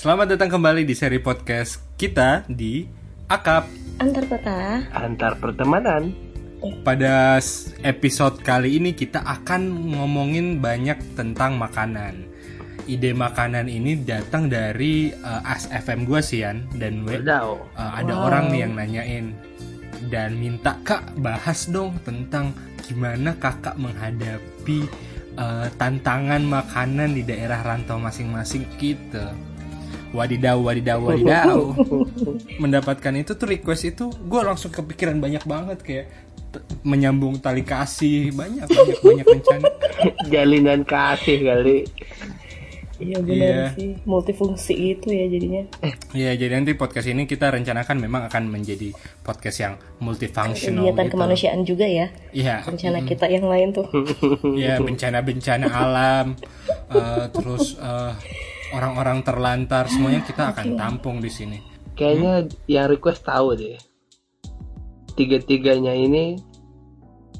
Selamat datang kembali di seri podcast kita di Akap. Antar kota. Antar pertemanan. Pada s- episode kali ini kita akan ngomongin banyak tentang makanan. Ide makanan ini datang dari uh, As FM gue sih Yan dan we, uh, ada Wow. orang nih yang nanyain dan minta kak bahas dong tentang gimana kakak menghadapi uh, tantangan makanan di daerah rantau masing-masing gitu. Wadidaw, wadidaw, wadidaw. Mendapatkan itu tuh request itu gue langsung kepikiran banyak banget kayak menyambung tali kasih banyak banyak banyak rencana. Jalinan kasih kali. Iya benar Iya. sih. Multifungsi itu ya jadinya. Ya jadi nanti podcast ini kita rencanakan memang akan menjadi podcast yang multifunctional Kegiatan gitu. kemanusiaan juga ya. Iya, Rencana kita yang lain tuh. ya bencana-bencana alam, eh, terus eh, orang-orang terlantar semuanya kita akan tampung di sini. Kayaknya yang request tahu deh. Tiga-tiganya ini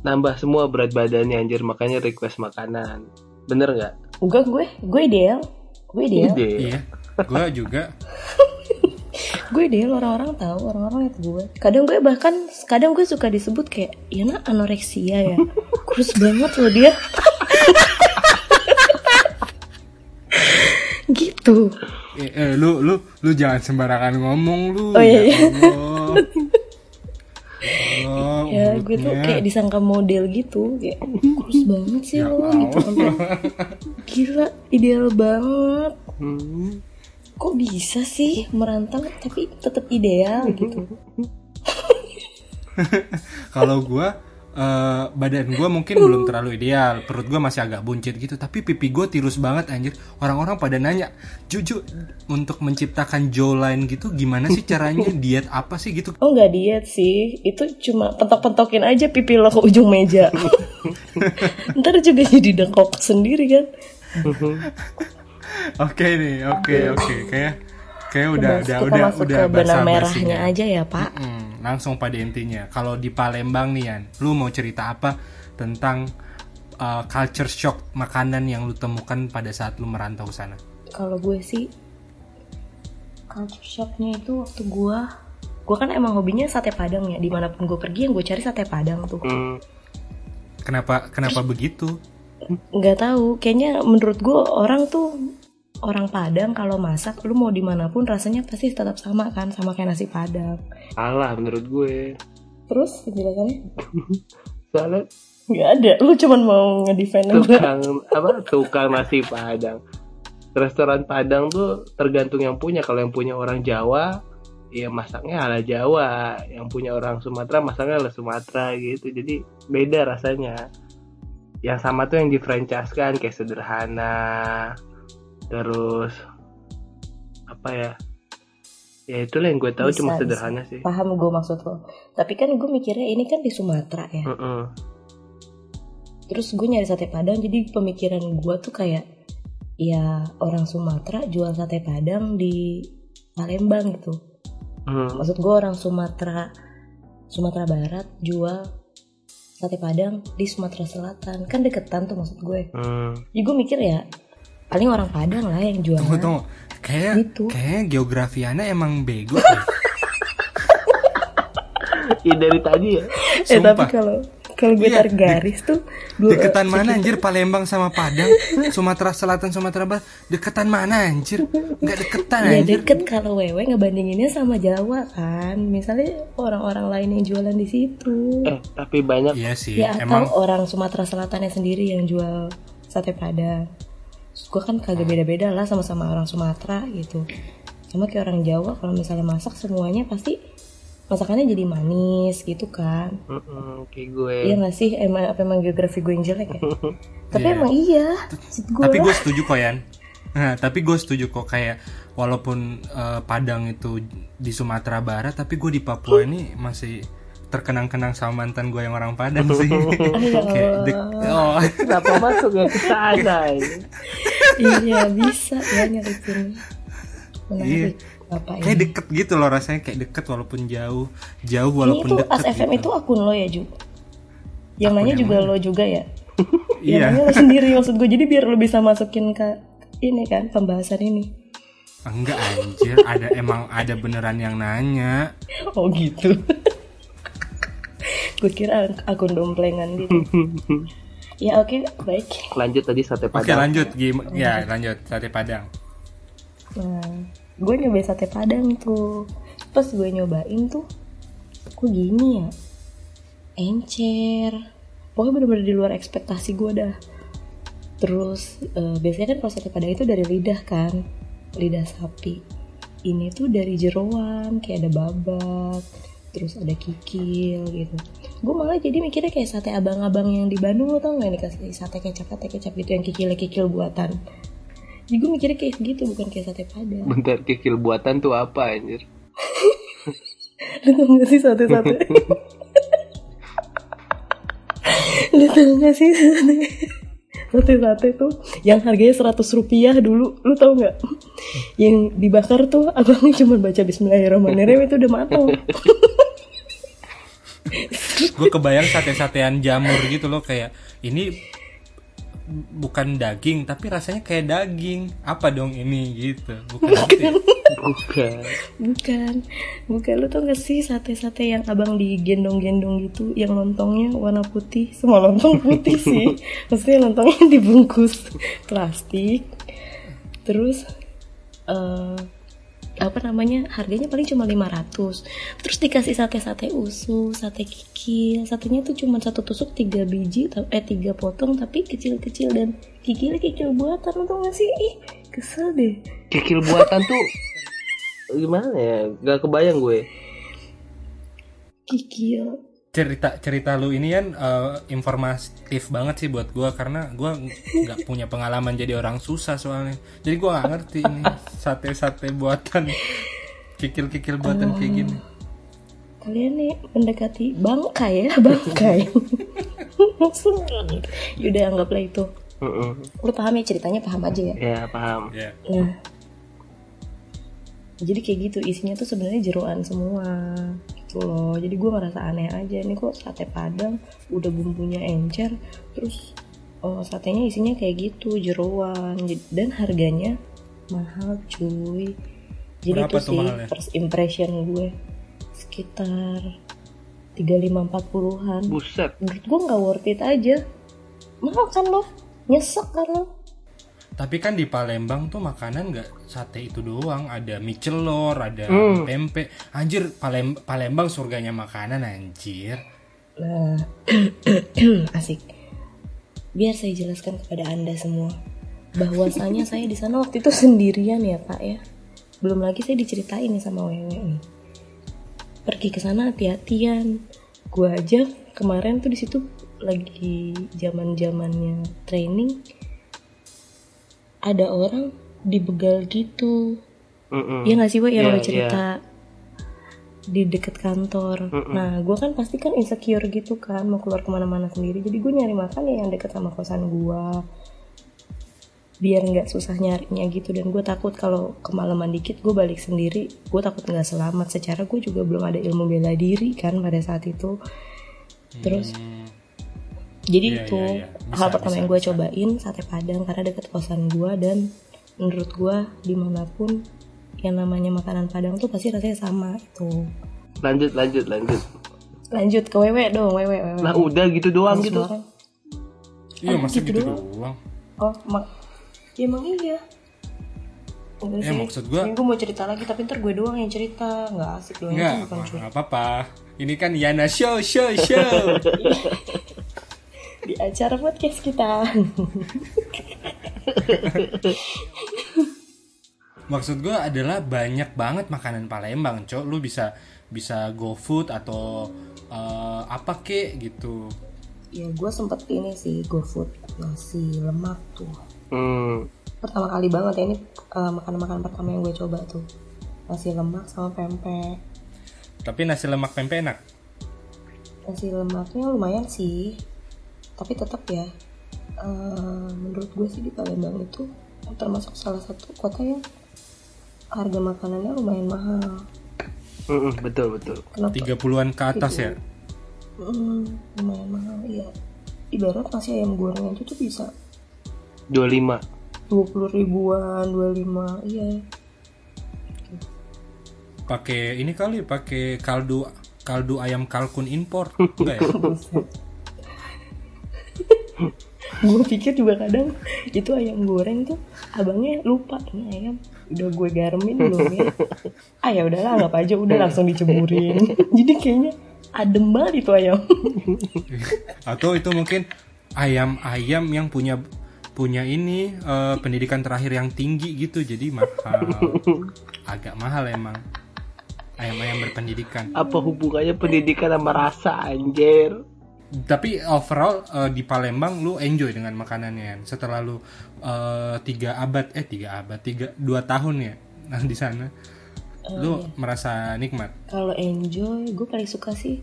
nambah semua berat badannya anjir makanya request makanan. Bener nggak? Enggak gue, gue ideal. Gue ideal. Ide. Iya, gue juga. Gue ideal orang-orang tahu, orang-orang lihat gue. Kadang gue bahkan kadang gue suka disebut kayak Yana anoreksia ya. Kurus banget loh dia. gitu. Eh, eh, lu lu lu jangan sembarangan ngomong lu. Oh, iya, iya. Allah. Allah, Ya gue tuh kayak disangka model gitu kayak kurus banget sih Ya lo gitu sampai gila ideal banget Hmm. kok bisa sih merantau tapi tetap ideal gitu Kalau gua eh, badan gua mungkin belum terlalu ideal, perut gua masih agak buncit gitu, tapi pipi gua tirus banget anjir. Orang-orang pada nanya, "Juju, untuk menciptakan jawline gitu gimana sih caranya? Diet apa sih gitu?" oh nggak diet sih itu cuma pentok-pentokin aja pipi lo ke ujung meja ntar juga jadi dengkok sendiri kan Oke nih, oke oke. Kayak kayak udah Kita udah masuk udah ke udah benang merahnya aja ya pak Mm, langsung pada intinya. Kalau di Palembang nih Yan, lu mau cerita apa tentang uh, culture shock makanan yang lu temukan pada saat lu merantau ke sana? kalau gue sih culture shocknya itu waktu gue gue kan emang hobinya sate padang ya di mana pun gue pergi yang gue cari sate padang tuh Hmm. Kenapa kenapa begitu? nggak tahu kayaknya menurut gue orang tuh orang Padang kalau masak lu mau di mana pun rasanya pasti tetap sama kan sama kayak nasi Padang Salah menurut gue. terus penjelasannya Soalnya nggak ada lu cuman mau ngedefend tukang apa tukang nasi padang. Restoran Padang tuh tergantung yang punya. Kalau yang punya orang Jawa, ya masaknya ala Jawa. Yang punya orang Sumatera masaknya ala Sumatera gitu. Jadi beda rasanya. Yang sama tuh yang di franchise kan kayak sederhana. Terus apa ya? Ya itulah yang gue tahu Bisa, cuma bisa. sederhana sih. paham gue maksud lo tapi kan gue mikirnya ini kan di Sumatera ya Mm-mm. terus gue nyari sate Padang jadi pemikiran gue tuh kayak ya orang Sumatera jual sate Padang di Palembang gitu Hmm. maksud gue orang Sumatera Sumatera Barat jual sate Padang di Sumatera Selatan kan deketan tuh maksud gue Hmm. jadi gue mikir ya paling orang Padang lah yang jual Tunggu tunggu. Kayak Gitu. kayak geografi Ana emang bego. Iya dari tadi ya. eh tapi Sumpah. kalau kalau gue Iya, tarik garis tuh gue Deketan mana anjir Palembang sama Padang? Sumatera Selatan Sumatera Barat. Deketan mana anjir? Enggak deketan ya anjir. deket kalau wewe ngebandinginnya sama Jawa kan misalnya orang-orang lain yang jualan di situ Eh tapi banyak Iya sih, ya atau emang orang Sumatera Selatannya sendiri yang jual sate Padang gue kan kagak beda-beda lah sama-sama orang Sumatera gitu. Sama kayak orang Jawa kalau misalnya masak semuanya pasti masakannya jadi manis gitu kan. Mm-mm, kayak gue. iya nggak sih? Emang apa emang geografi gue yang jelek ya? Tapi Iya. emang iya gue tapi gue setuju kok Yan. Nah, tapi gue setuju kok kayak walaupun eh, Padang itu di Sumatera Barat tapi gue di Papua ini masih terkenang-kenang sama mantan gue yang orang Padang sih. Kayak oh, Kenapa masuk ya? Ke sana? ya? iya bisa ya nyaritin menarik apa kayak ini deket gitu loh rasanya kayak deket walaupun jauh jauh ini walaupun itu deket As FM gitu. itu akun lo ya Ju yang nanya juga mana? lo juga ya iya yang nanya lo sendiri maksud gue jadi biar lo bisa masukin ke ini kan pembahasan ini Enggak anjir, ada emang ada beneran yang nanya. Oh gitu. gue kira akun domplengan gitu. ya oke baik. Lanjut tadi sate Oke padang. lanjut, Gim ya lanjut sate padang. Nah, gue nyobain sate padang tuh. Pas gue nyobain tuh, kok gini ya? Encer. Pokoknya bener-bener di luar ekspektasi gue dah. Terus eh, biasanya kan kalau sate padang itu dari lidah kan, lidah sapi. Ini tuh dari jeroan, kayak ada babak, terus ada kikil gitu. Gue malah jadi mikirnya kayak sate abang-abang yang di Bandung lo tau gak nih kasih sate kecap sate kecap gitu yang kikil kikil buatan. Jadi gue mikirnya kayak gitu bukan kayak sate padang. Bentar kikil buatan tuh apa anjir? Lu tau gak sih sate-sate? Lu tau gak sih sate? Sate-sate tuh yang harganya 100 rupiah dulu, lu tau gak? Yang dibakar tuh abangnya cuma baca Bismillahirrahmanirrahim itu udah matang. Gue kebayang sate-satean jamur gitu loh kayak ini bukan daging tapi rasanya kayak daging. Apa dong ini gitu? Bukan gitu. ya? Bukan. Bukan, bukan lu tau gak sih sate-sate yang abang digendong-gendong gitu, yang lontongnya warna putih, semua lontong putih sih, maksudnya lontongnya dibungkus plastik, terus eh apa namanya harganya paling cuma 500 terus dikasih sate-sate usus sate kikil satenya tuh cuma satu tusuk tiga biji eh tiga potong tapi kecil-kecil dan kikilnya kikil buatan lu tau gak sih ih kesel deh Kikil buatan tuh gimana ya? Gak kebayang gue. kikil cerita cerita lu ini kan eh, informatif banget sih buat gua karena gua nggak punya pengalaman jadi orang susah soalnya. Jadi gua nggak ngerti ini sate sate buatan kikil kikil buatan kayak gini. Kalian nih mendekati bangkai ya bangkai yaudah anggaplah itu. Heeh. lu paham ya ceritanya paham aja ya. Ya paham. ya nah jadi kayak gitu isinya tuh sebenarnya jeroan semua gitu loh. Jadi gue ngerasa aneh aja nih kok sate padang udah bumbunya encer terus oh, satenya isinya kayak gitu jeroan Jadi- dan harganya mahal cuy. Jadi Berapa itu tuh sih mahalnya? first impression gue sekitar 35-40an Buset. menurut gue nggak worth it aja. Mahal kan lo nyesek kan lo tapi kan di Palembang tuh makanan nggak sate itu doang ada mie celor ada Hmm. pempek anjir Palem- Palembang surganya makanan anjir Nah, asik. Biar saya jelaskan kepada Anda semua bahwasanya saya di sana waktu itu sendirian ya, Pak ya. Belum lagi saya diceritain nih sama Wewe nih. Pergi ke sana hati-hatian. Gua aja kemarin tuh di situ lagi zaman-zamannya training ada orang dibegal gitu. Mm-mm. Iya gak sih, Wak, yang Iya, lo cerita di deket kantor. Nah, gue kan pasti kan insecure gitu kan, mau keluar ke mana-mana sendiri. Jadi gue nyari makan ya yang deket sama kosan gue. Biar nggak susah nyarinya gitu. Dan gue takut kalau kemalaman dikit gue balik sendiri. Gue takut nggak selamat. Secara gue juga belum ada ilmu bela diri kan pada saat itu. Terus Hmm, jadi Iya, itu iya, iya. Bisa, hal pertama bisa, yang gue cobain sate padang karena deket kosan gue dan menurut gue di mana pun yang namanya makanan padang tuh pasti rasanya sama itu. Lanjut lanjut lanjut. Lanjut ke wewe dong, wewe wewe. Nah udah gitu doang Semua gitu. orang, iya masa gitu gitu doang. doang Oh, mak ya emang iya. Enggak Ya, sih. maksud Ini gue mau cerita lagi tapi ntar gue doang yang cerita, nggak asik doang Enggak, nggak apa-apa. Ini kan Yana Show, show, show. Di acara podcast kita. Maksud gue adalah banyak banget makanan Palembang, cok. Lu bisa bisa GoFood atau eh, apa kek gitu. ya gue sempet ini sih GoFood nasi lemak tuh. Hmm. pertama kali banget ya ini uh, makanan-makanan pertama yang gue coba tuh nasi lemak sama pempek Tapi nasi lemak pempek enak. nasi lemaknya lumayan sih tapi tetap ya uh, menurut gue sih di Palembang itu termasuk salah satu kota yang harga makanannya lumayan mahal. Mm-mm, betul betul. kenapa? 30-an ke atas ya. Hmm, lumayan mahal iya. Ibarat nasi ayam goreng itu tuh bisa 25 20 ribuan 25 iya. Pakai ini kali pakai kaldu kaldu ayam kalkun impor. Enggak ya gue pikir juga kadang itu ayam goreng tuh abangnya lupa. Ini ayam udah gue garemin belum ya? Ah ya udahlah nggak aja udah langsung diceburin. Jadi kayaknya adem banget itu ayam. Atau itu mungkin ayam-ayam yang punya punya ini eh, pendidikan terakhir yang tinggi gitu jadi mahal. Agak mahal emang ayam-ayam berpendidikan. Apa hubungannya pendidikan sama rasa anjir? Tapi overall eh, di Palembang lu enjoy dengan makanannya setelah lu eh, tiga abad eh tiga abad tiga dua tahun ya nah di sana lu merasa nikmat? Kalau enjoy gue paling suka sih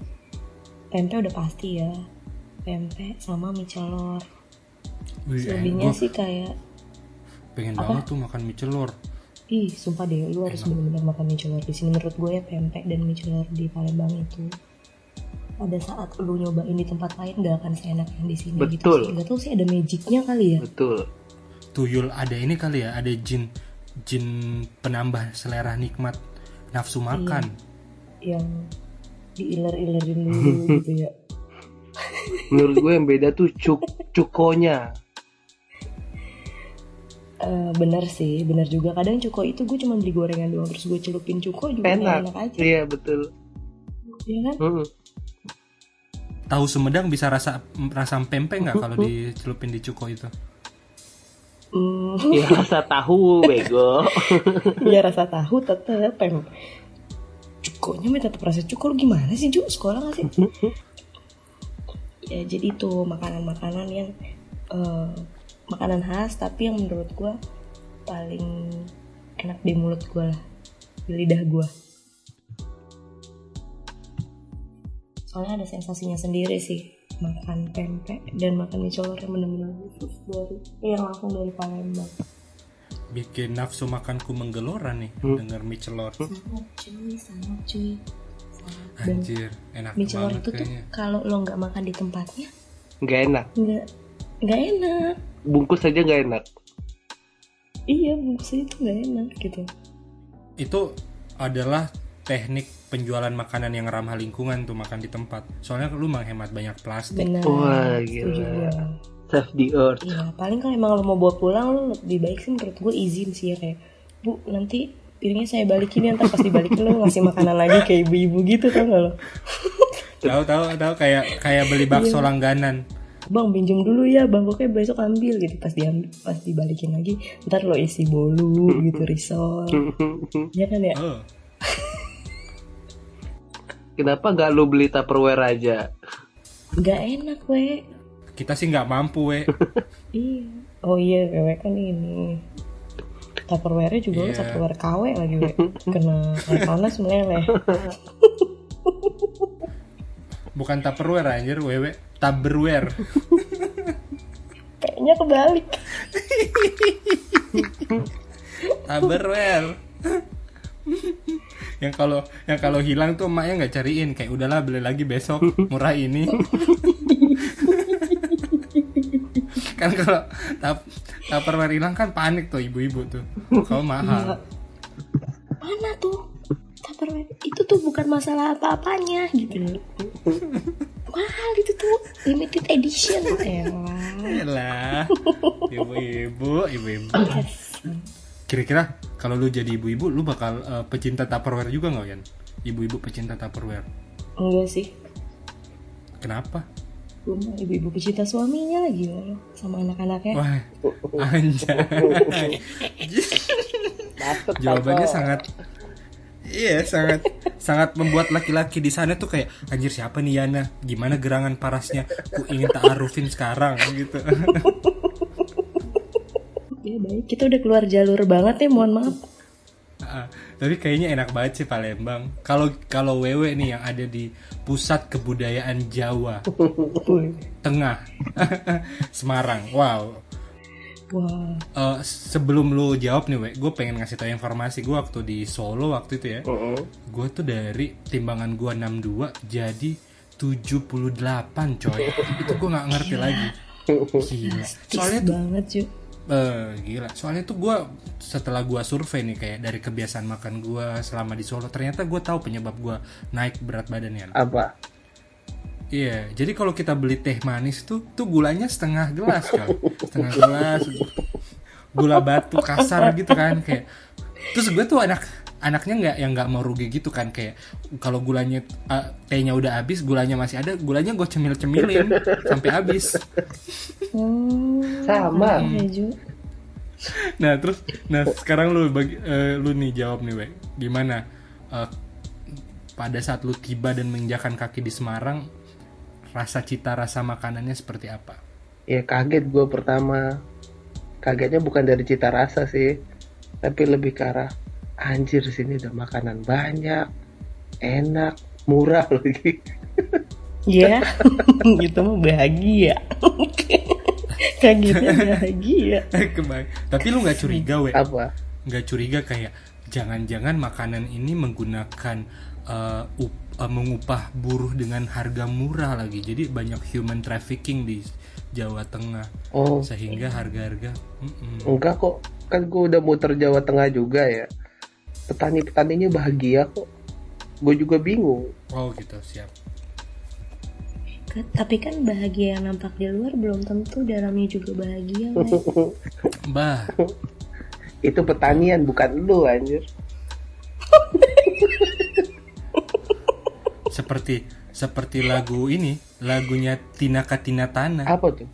pempek udah pasti ya. Pempek sama mie celor. Eh, selebihnya sih kayak pengen banget tuh makan mie celor. Ih sumpah deh lu harus benar-benar makan mie celor. Di sini menurut gue ya pempek dan mie celor di Palembang itu pada saat lu nyobain di tempat lain gak akan seenak yang di sini gitu Betul. sih gak tau sih ada magicnya kali ya Betul. tuyul ada ini kali ya ada jin jin penambah selera nikmat nafsu makan yang diiler-ilerin dulu gitu ya Menurut gue yang beda tuh cuk cukonya. Eh, bener sih, bener juga. Kadang cuko itu gue cuma beli gorengan doang terus gue celupin cuko juga Enak. enak aja, Iya betul. ya kan? Mm. Tahu Sumedang bisa rasa rasa pempek nggak kalau dicelupin di cuko itu Hmm, Ya rasa tahu bego. ya rasa tahu tetep pem. Cukonya mah tetep rasa cuko lu gimana sih Ju? Sekolah gak sih? ya jadi tuh makanan-makanan yang eh, makanan khas tapi yang menurut gue paling enak di mulut gue lah di lidah gue soalnya ada sensasinya sendiri sih makan pempek dan makan mie color yang benar-benar khusus dari yang langsung dari Palembang bikin nafsu makanku menggelora nih Hmm. denger mie celor sangat cuy sangat cuy Sangat. anjir enak mie celor itu tuh kayaknya kalau lo nggak makan di tempatnya Gak enak. nggak nggak enak Bungkus aja gak enak. iya bungkusnya itu nggak enak gitu itu adalah teknik penjualan makanan yang ramah lingkungan tuh makan di tempat. Soalnya lu menghemat banyak plastik. Benar Wah, gila. Save the earth. iya paling kalau emang lo mau bawa pulang lo lebih baik sih menurut gue izin sih ya kayak bu nanti piringnya saya balikin ya ntar pas dibalikin lo ngasih makanan lagi kayak ibu-ibu gitu tau gak lo tahu tahu tahu kayak kayak beli bakso langganan. Bang pinjam dulu ya bang pokoknya besok ambil gitu. Pas diambil pas dibalikin lagi ntar lo isi bolu gitu risol. Ya kan ya? Oh Kenapa gak lu beli Tupperware aja? nggak enak we. Kita sih nggak mampu we. Iya. Oh iya wewe kan ini. Tupperware juga Iya. Tupperware KW lagi we. Kena air panas meleleh. Bukan tupperware anjir wewe tupperware. Kayaknya kebalik. Tupperware yang kalau yang kalau hilang tuh emaknya nggak cariin. Kayak udahlah beli lagi besok murah ini. Kan kalau tap tupperware hilang kan panik tuh ibu-ibu tuh. Kalau mahal. Mana tuh? Tupperware. Itu tuh bukan masalah apa-apanya gitu. Mahal itu tuh. Limited edition. Elah. Lah ibu-ibu. Ibu-ibu kira-kira kalau lu jadi ibu-ibu lu bakal eh, pecinta tupperware juga nggak Yan? Ibu-ibu pecinta tupperware. Enggak sih. Kenapa? Ibu-ibu pecinta suaminya lagi ya, sama anak-anaknya. Wah anjay. Jawabannya sangat iya sangat sangat membuat laki-laki di sana tuh kayak anjir siapa nih Yana? Gimana gerangan parasnya? Ku ingin taarufin sekarang gitu ya baik. Kita udah keluar jalur banget ya mohon maaf. Ah, tapi kayaknya enak banget sih Palembang. Kalau kalau wewe nih yang ada di pusat kebudayaan Jawa. Tengah. Semarang. Wow. Wah. Eh, sebelum lu jawab nih we gue pengen ngasih tau informasi gue waktu di Solo waktu itu ya. Mm-mm. gue tuh dari timbangan gue 62 jadi 78 coy. Itu gue nggak ngerti lagi. Gila. Tis soalnya tuh banget cuy Eh, gila. Soalnya tuh gue setelah gue survei nih kayak dari kebiasaan makan gue selama di Solo, ternyata gue tahu penyebab gue naik berat badannya. Apa? Iya, jadi kalau kita beli teh manis tuh, tuh gulanya setengah gelas kan, setengah gelas, gula batu kasar gitu kan, kayak. Terus gue tuh anak anaknya nggak yang nggak mau rugi gitu kan kayak kalau gulanya eh, tehnya udah habis gulanya masih ada gulanya gue cemil cemilin sampai habis Oh, Sama. Ju. nah terus nah sekarang lu bagi eh, lu nih jawab nih Wek gimana eh, pada saat lu tiba dan menginjakan kaki di Semarang rasa cita rasa makanannya seperti apa Ya kaget gue pertama. Kagetnya bukan dari cita rasa sih, tapi lebih ke arah anjir sini udah makanan banyak, enak, murah lagi. Ya, gitu mah bahagia. Kagetnya bahagia. Kebayang. tapi lu nggak curiga Wek Apa? nggak curiga kayak jangan-jangan makanan ini menggunakan eh, up- eh, mengupah buruh dengan harga murah lagi jadi banyak human trafficking di Jawa Tengah Oh, sehingga harga-harga mm-mm. enggak kok. Kan gue udah muter Jawa Tengah juga ya. Petani-petaninya bahagia kok. Gue juga bingung. oh gitu siap Kan- Tapi kan bahagia yang nampak di luar belum tentu dalamnya juga bahagia. Bah Itu pertanian bukan lu anjir. seperti seperti lagu ini lagunya Tina Katina Tana Apa tuh?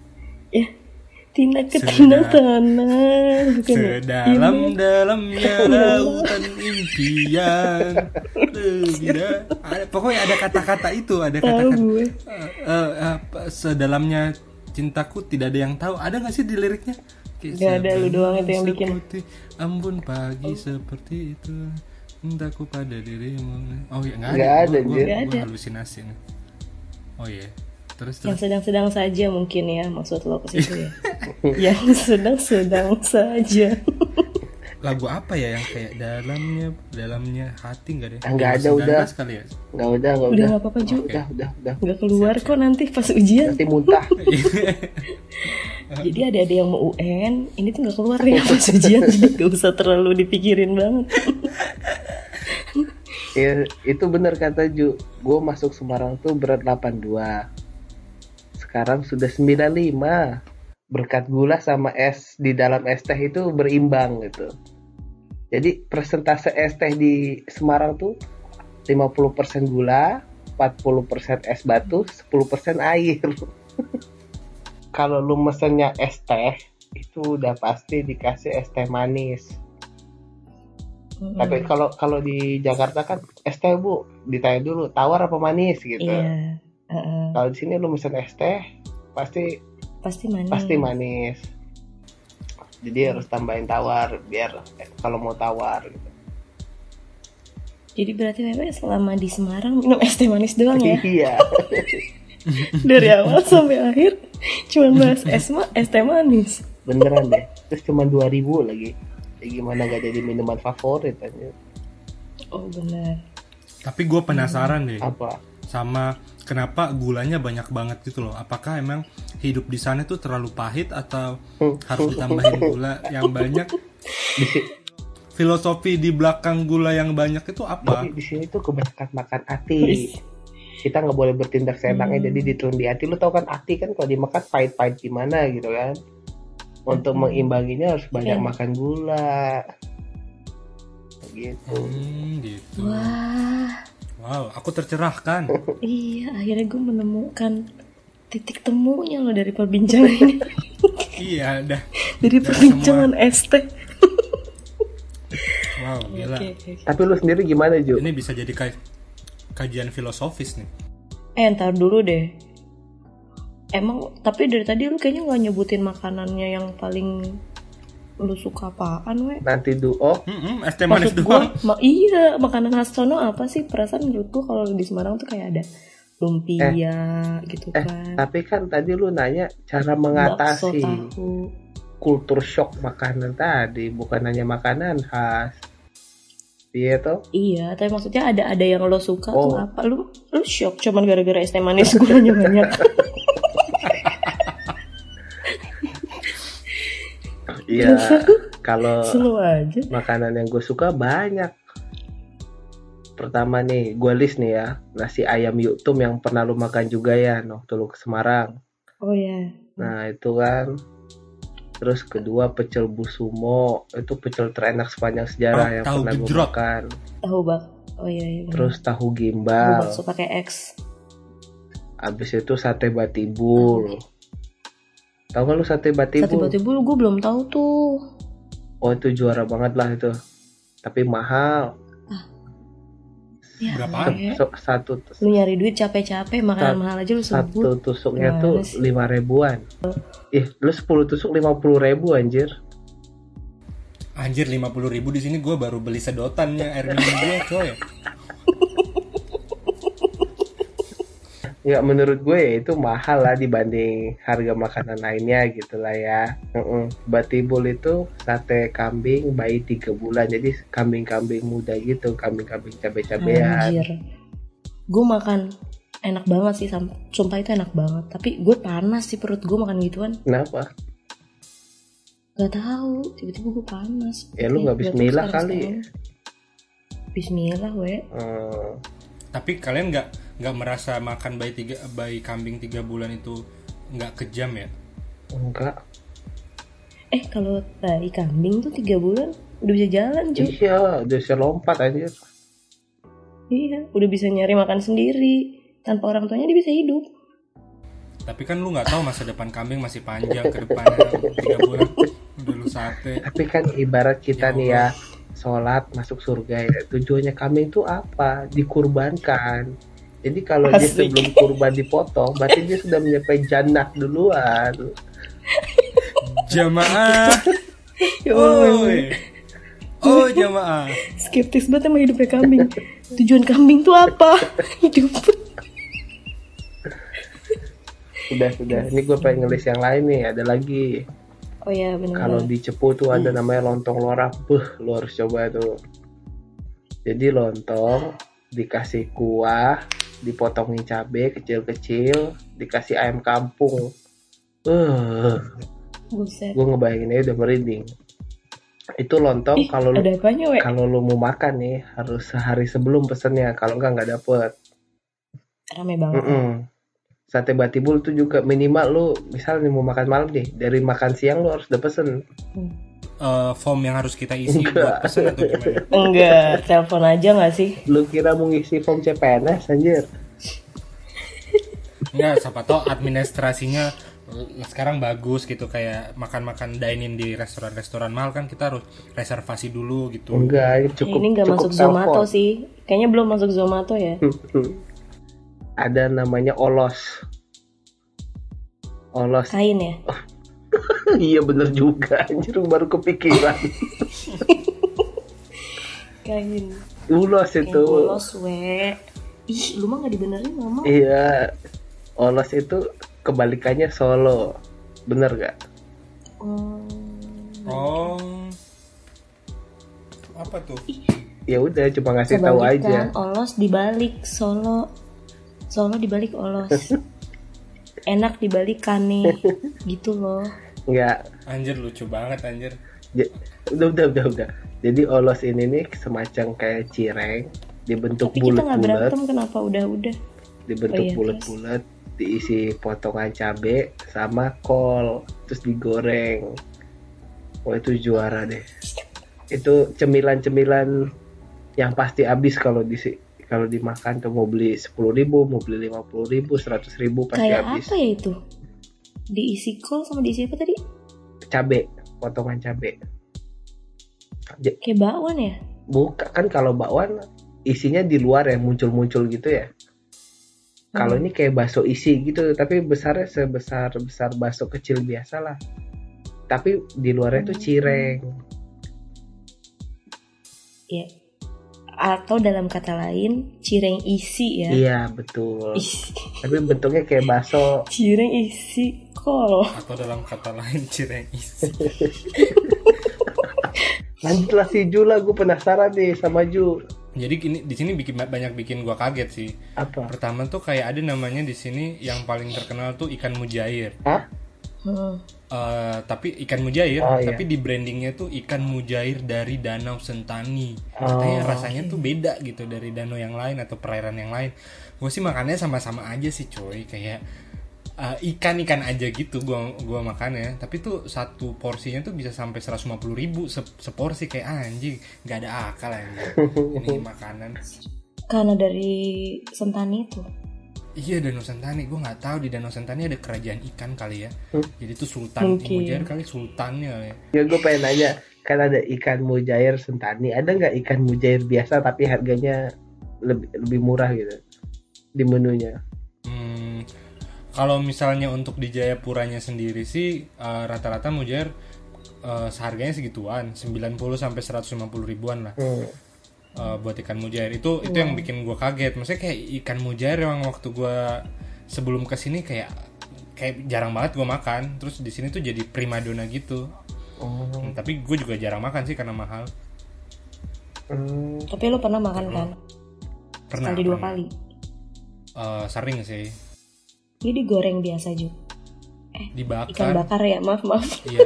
Tina Sudah. tanah. Bukan ya? sedalam dalamnya lautan impian ada pokoknya ada kata-kata itu ada kata-kata. Eh, eh, apa, sedalamnya cintaku tidak ada yang tahu ada nggak sih di liriknya Kayak Nggak ada, lu doang itu yang bikin. ambun pagi seperti itu cintaku pada dirimu oh ya nggak ada Nggak ada, Gua- gua- gua ada. halusinasi nih. oh iya terus Yang terus sedang-sedang saja mungkin ya maksud lo ke situ ya. yang sedang-sedang saja. lagu apa ya yang kayak dalamnya dalamnya hati nggak deh Ah, nggak ada, Yang udah. 19 kali ya Nggak udah, nggak Udah udah. nggak apa-apa Ju. Udah, udah, udah. Nggak keluar kok nanti pas ujian. Nanti muntah. Jadi ada ada yang mau UN, ini tuh nggak keluar ya pas ujian, jadi nggak usah terlalu dipikirin banget. Ya, itu bener kata Ju. Gue masuk Semarang tuh berat 82. Sekarang sudah 95. Berkat gula sama es di dalam es teh itu berimbang gitu. Jadi persentase es teh di Semarang tuh 50% gula, 40% es batu, 10% air. Kalau lu mesennya es teh, itu udah pasti dikasih es teh manis. Tapi kalau kalau di Jakarta kan es teh bu, ditanya dulu tawar apa manis gitu. Iya, heeh. Kalau di sini lu mesen es teh pasti pasti manis. pasti manis. Jadi harus tambahin tawar biar eh, kalau mau tawar gitu. Jadi berarti Wewe selama di Semarang minum es teh manis doang ya? Iya. Dari awal sampai akhir cuma bahas es ma es teh manis. Beneran deh. Terus cuma 2000 lagi. Ya gimana gak jadi minuman favorit aja. Oh benar. tapi gue penasaran deh Apa? Sama kenapa gulanya banyak banget gitu loh apakah emang hidup di sana tuh terlalu pahit atau harus ditambahin gula yang banyak filosofi di belakang gula yang banyak itu apa di sini tuh kebanyakan makan ati. Kita nggak boleh bertindak seenaknya jadi ditelan di hati. Lu tau kan ati kan kalau dimakan pahit-pahit gimana gitu kan. Untuk mengimbanginya harus banyak Iya. makan gula. Gitu. Hmm, gitu Wah, wow aku tercerahkan iya akhirnya gue menemukan titik temunya loh dari perbincangan ini. iya dah dari perbincangan es teh. wow gila Oke, oke, oke. Tapi lu sendiri gimana Ju? ini bisa jadi ka- kajian filosofis nih Eh ntar dulu deh. Emang tapi dari tadi lu kayaknya nggak nyebutin makanannya yang paling lu suka apaan we? Nanti du oh Hmm, es teh manis doang ma- iya makanan khas sono apa sih? Perasaan menurut gua kalau di Semarang tuh kayak ada lumpia gitu eh kan. tapi kan tadi lu nanya cara mengatasi kultur shock makanan tadi, bukan hanya makanan khas. Iya toh? Iya, tapi maksudnya ada ada yang lo suka tuh Oh. apa? Lu lu shock cuman gara-gara es teh manis gulanya banyak. Iya, kalau makanan yang gue suka banyak. Pertama nih, gue list nih ya, nasi ayam Yuktum yang pernah lu makan juga ya, waktu lu ke Semarang. Oh ya. Nah itu kan. Terus kedua pecel busumo, itu pecel terenak sepanjang sejarah Oh, yang tahu pernah gue makan. Tahu bak. Oh iya iya. Terus tahu Tahu gimbal, bakso pakai X. abis itu sate batibul. Tahu gak lu sate batibul? Sate batibul gue belum tahu tuh. Oh itu juara banget lah itu. Tapi mahal. Ya, Berapaan? Wek. So- satu Lu nyari duit capek-capek makanan mahal aja lu satu sebut. tusuknya Gimana tuh lima ribuan. Ih, lu 10 tusuk lima puluh ribu anjir. Anjir 50 ribu di sini gue baru beli sedotannya air minum gue coy. Ya menurut gue ya itu mahal lah dibanding harga makanan lainnya gitu lah ya. Heeh. Batibul itu sate kambing bayi tiga bulan jadi kambing-kambing muda gitu, kambing-kambing cabe-cabean. Anjir. Gue makan enak banget sih sam- sumpah itu enak banget tapi gue panas sih perut gue makan gituan Kenapa? Gak tahu tiba-tiba gue panas Ya, lu nggak bismillah kali ya? sekarang. Bismillah we Hmm, Tapi kalian nggak nggak merasa makan bayi tiga bayi kambing tiga bulan itu nggak kejam ya? enggak. Eh kalau bayi kambing tuh tiga bulan udah bisa jalan cuy Iya, udah bisa lompat anjir. Iya udah bisa nyari makan sendiri Tanpa orang tuanya dia bisa hidup Tapi kan lu nggak tahu masa depan kambing masih panjang ke depannya tiga bulan udah lu sate. Tapi kan ibarat kita Ya nih ya sholat masuk surga ya tujuannya kambing itu apa? Dikurbankan. Jadi kalau dia Asik. sebelum kurban dipotong, berarti dia sudah mencapai jannah duluan. Jamaah. Ya Oi. Oh jamaah. Skeptis banget sama hidupnya kambing Tujuan kambing tuh apa? Hidup Sudah sudah. Ini gue pengen ngelis yang lain nih. Ada lagi. Oh ya benar Kalau di Cepu tuh ada namanya lontong lorak. Buh, lu harus coba tuh. Jadi lontong dikasih kuah, dipotongin cabai kecil-kecil, dikasih ayam kampung. Uh, Buset gue ngebayanginnya udah merinding. Itu lontong kalau lu kalau lu mau makan nih harus sehari sebelum pesennya. Kalau enggak nggak dapet. Rame banget Mm-mm. Sate batibul tuh juga minimal lu misalnya mau makan malam nih dari makan siang lu harus udah pesen. Eh, form yang harus kita isi buat pesan atau gimana? Enggak, telepon aja gak sih? Lu kira mau ngisi form CPNS anjir? Enggak, siapa tau administrasinya eh, sekarang bagus gitu kayak makan-makan dine-in di restoran-restoran mahal kan kita harus reservasi dulu gitu. Enggak, ini cukup ini nggak cukup masuk Zomato telepon. sih. Kayaknya belum masuk Zomato ya. Ada namanya olos. Olos. Kain ya. iya bener juga anjir baru kepikiran. Kain. Ulos itu. polos we. Ih, lu mah nggak dibenerin mama. Iya. Olos itu kebalikannya solo. Bener gak? Hmm. Oh. Apa tuh? Ya udah cuma ngasih tahu aja. Olos dibalik solo. Solo dibalik olos. Enak dibalik kane. Gitu loh. Enggak. Anjir lucu banget anjir. Ja- udah udah udah udah. Jadi olos ini nih semacam kayak cireng dibentuk Tapi kita nggak bulat-bulat, berantem kenapa udah-udah. dibentuk Oh iya, bulat-bulat, diisi potongan cabe sama kol, terus digoreng. Wah itu juara deh. Itu cemilan-cemilan yang pasti habis kalau di kalau dimakan tuh mau beli sepuluh ribu, mau beli lima puluh ribu, seratus ribu pasti Kayak habis. apa ya itu? Diisi kol sama diisi apa tadi? Cabe, potongan cabe. Kayak bakwan ya? Buka kan kalau bakwan isinya di luar ya muncul-muncul gitu ya. Kalau Hmm. ini kayak bakso isi gitu, tapi besarnya sebesar besar bakso kecil biasa lah. Tapi di luarnya tuh Hmm. cireng. Ya. Atau dalam kata lain, cireng isi ya. Iya betul. Ih, Tapi bentuknya kayak bakso. cireng isi kol. Atau dalam kata lain cireng isi. Lanjutlah si Ju lah, gue penasaran nih sama Ju. Jadi gini di sini bikin banyak bikin gua kaget sih. Apa? Pertama tuh kayak ada namanya di sini yang paling terkenal tuh ikan mujair. Hah? Hmm. Eh, tapi ikan mujair, Oh, iya. tapi di brandingnya tuh ikan mujair dari danau Sentani. Oh, Katanya rasanya tuh beda gitu dari danau yang lain atau perairan yang lain. Gue sih makannya sama-sama aja sih coy, kayak eh, ikan-ikan aja gitu gua gua makannya. Tapi tuh satu porsinya tuh bisa sampai 150 ribu se- seporsi kayak ah, anjing, nggak ada akal anjing. Ini makanan. Karena dari Sentani itu. Iya Danau Sentani, gue nggak tahu di Danau Sentani ada kerajaan ikan kali ya. Jadi tuh Sultan Mungkin. Mujair kali sultannya kali ya. Ya gue pengen nanya, kan ada ikan mujair sentani, ada nggak ikan mujair biasa tapi harganya lebih lebih murah gitu di menunya? Hmm, kalau misalnya untuk di Jayapuranya sendiri sih eh, rata-rata mujair eh, seharganya segituan, 90 sampai 150 ribuan lah. Hmm. Eh, buat ikan mujair itu itu yang bikin gue kaget maksudnya kayak ikan mujair yang waktu gue sebelum ke sini kayak kayak jarang banget gue makan terus di sini tuh jadi primadona gitu Oh. Hmm, tapi gue juga jarang makan sih karena mahal Hmm. Tapi lo pernah makan kan? pernah Sekali dua pernah. kali. Eh, sering sih Dia digoreng biasa juga. Ikan dibakar bakar ya, maaf maaf. iya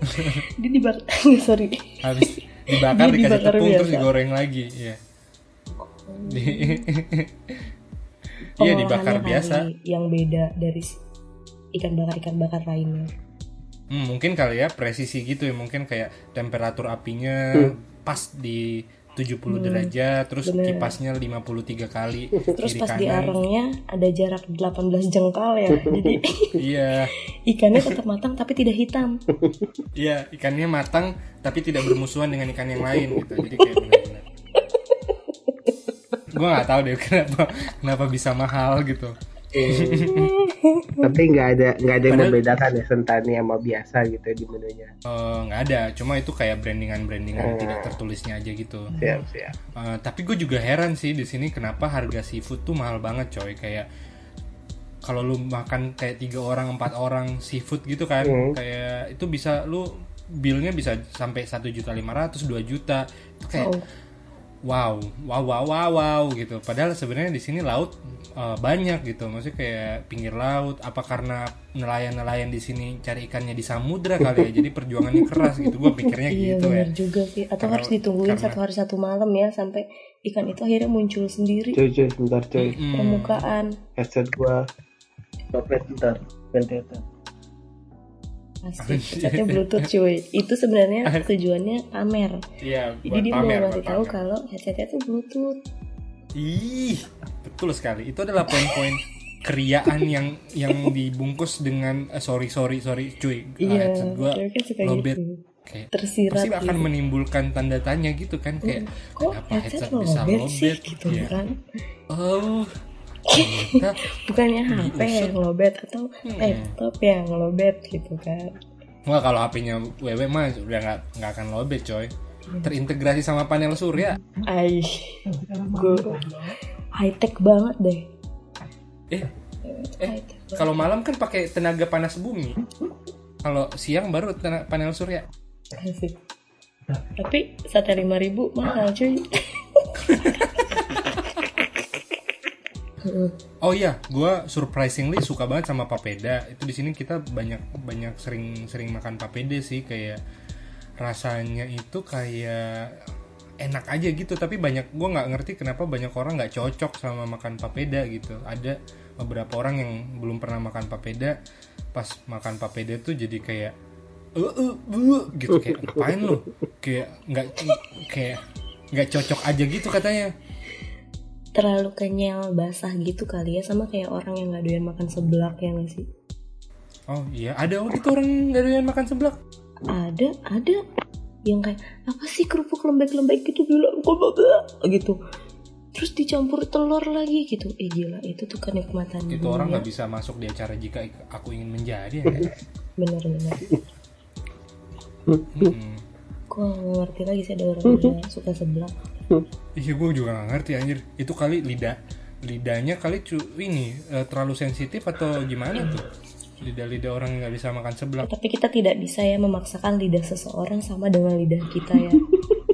Dia dibakar, sorry. habis dibakar Dia dikasih dibakar tepung terus biasa. digoreng lagi iya Di- iya dibakar biasa Yang beda dari ikan bakar ikan bakar lainnya. Hmm, mungkin kali ya presisi gitu ya mungkin kayak temperatur apinya pas di 70 derajat terus bener. kipasnya 53 kali Terus kiri pas kanan diarengnya ada jarak 18 jengkal ya. Jadi iya ikannya tetap matang tapi tidak hitam. iya ikannya matang tapi tidak bermusuhan dengan ikan yang lain gitu jadi kayak benar-benar gue nggak tahu deh kenapa kenapa bisa mahal gitu tapi nggak ada nggak ada yang Padahal- membedakan ya sentani sama biasa gitu di menunya. Eh, nggak ada cuma itu kayak brandingan brandingan Oh. tidak tertulisnya aja gitu Siap siap. Uh, tapi gue juga heran sih di sini kenapa harga seafood tuh mahal banget coy kayak kalau lu makan kayak tiga orang empat orang seafood gitu kan Hmm. kayak itu bisa lu billnya bisa sampai satu juta lima ratus dua juta itu kayak Oh. Wow wow wow wow wow gitu padahal sebenarnya di sini laut uh, banyak gitu maksudnya kayak pinggir laut apa karena nelayan-nelayan di sini cari ikannya di samudra kali ya jadi perjuangannya keras gitu gue pikirnya Iya gitu ya juga sih. Atau Karena- harus ditungguin karena- satu hari satu malam ya sampai ikan itu akhirnya muncul sendiri Cuy cuy sebentar cuy. Mm. permukaan. Headset gua. Dompet bentar. Bentar. Asik. Headsetnya bluetooth cuy. Itu sebenarnya tujuannya pamer. Iya, Jadi dia pamer, mau ngasih tahu kalau headsetnya tuh bluetooth. Ih, betul sekali. Itu adalah poin-poin keriaan yang yang dibungkus dengan eh, sorry sorry sorry cuy. Ah, Iya, headset gua kan lobet. gitu. Kayak Tersirat pasti akan gitu. menimbulkan tanda tanya gitu kan kayak Kok kenapa headset headset bisa lobet lobet sih gitu ya. kan? Oh, Bukannya HP yang lobet atau Hmm. laptop yang lobet gitu kan? Wah kalau HP-nya WW mah udah nggak nggak akan lobet coy. Terintegrasi sama panel surya. Aish, gue high tech banget deh. Eh, eh kalau malam kan pakai tenaga panas bumi. Kalau siang baru tena- panel surya. Asik. Tapi sate 5000 mahal cuy. Oh iya, gue surprisingly suka banget sama papeda. Itu di sini kita banyak banyak sering sering makan papeda sih kayak rasanya itu kayak enak aja gitu. Tapi banyak gue nggak ngerti kenapa banyak orang nggak cocok sama makan papeda gitu. Ada beberapa orang yang belum pernah makan papeda, pas makan papeda tuh jadi kayak eh eh, eh," gitu kayak ngapain lu? Kayak nggak kayak nggak cocok aja gitu katanya. Terlalu kenyal basah gitu kali ya sama kayak orang yang nggak doyan makan seblak ya nggak sih? Oh iya, ada waktu itu orang nggak doyan makan seblak. Ada, ada yang kayak apa sih kerupuk lembek-lembek gitu bilang kok gitu. Terus dicampur telur lagi gitu. Eh gila, itu tuh kenikmatan itu orang dunia. nggak bisa masuk di acara jika aku ingin menjadi ya. Bener-bener. Hmm. Gak ngerti lagi sih ada orang yang suka seblak. Iya gue juga gak ngerti anjir. Itu kali lidah lidahnya kali cu ini eh, terlalu sensitif atau gimana tuh? Lidah-lidah orang nggak bisa makan seblak. Tapi kita tidak bisa ya memaksakan lidah seseorang sama dengan lidah kita ya.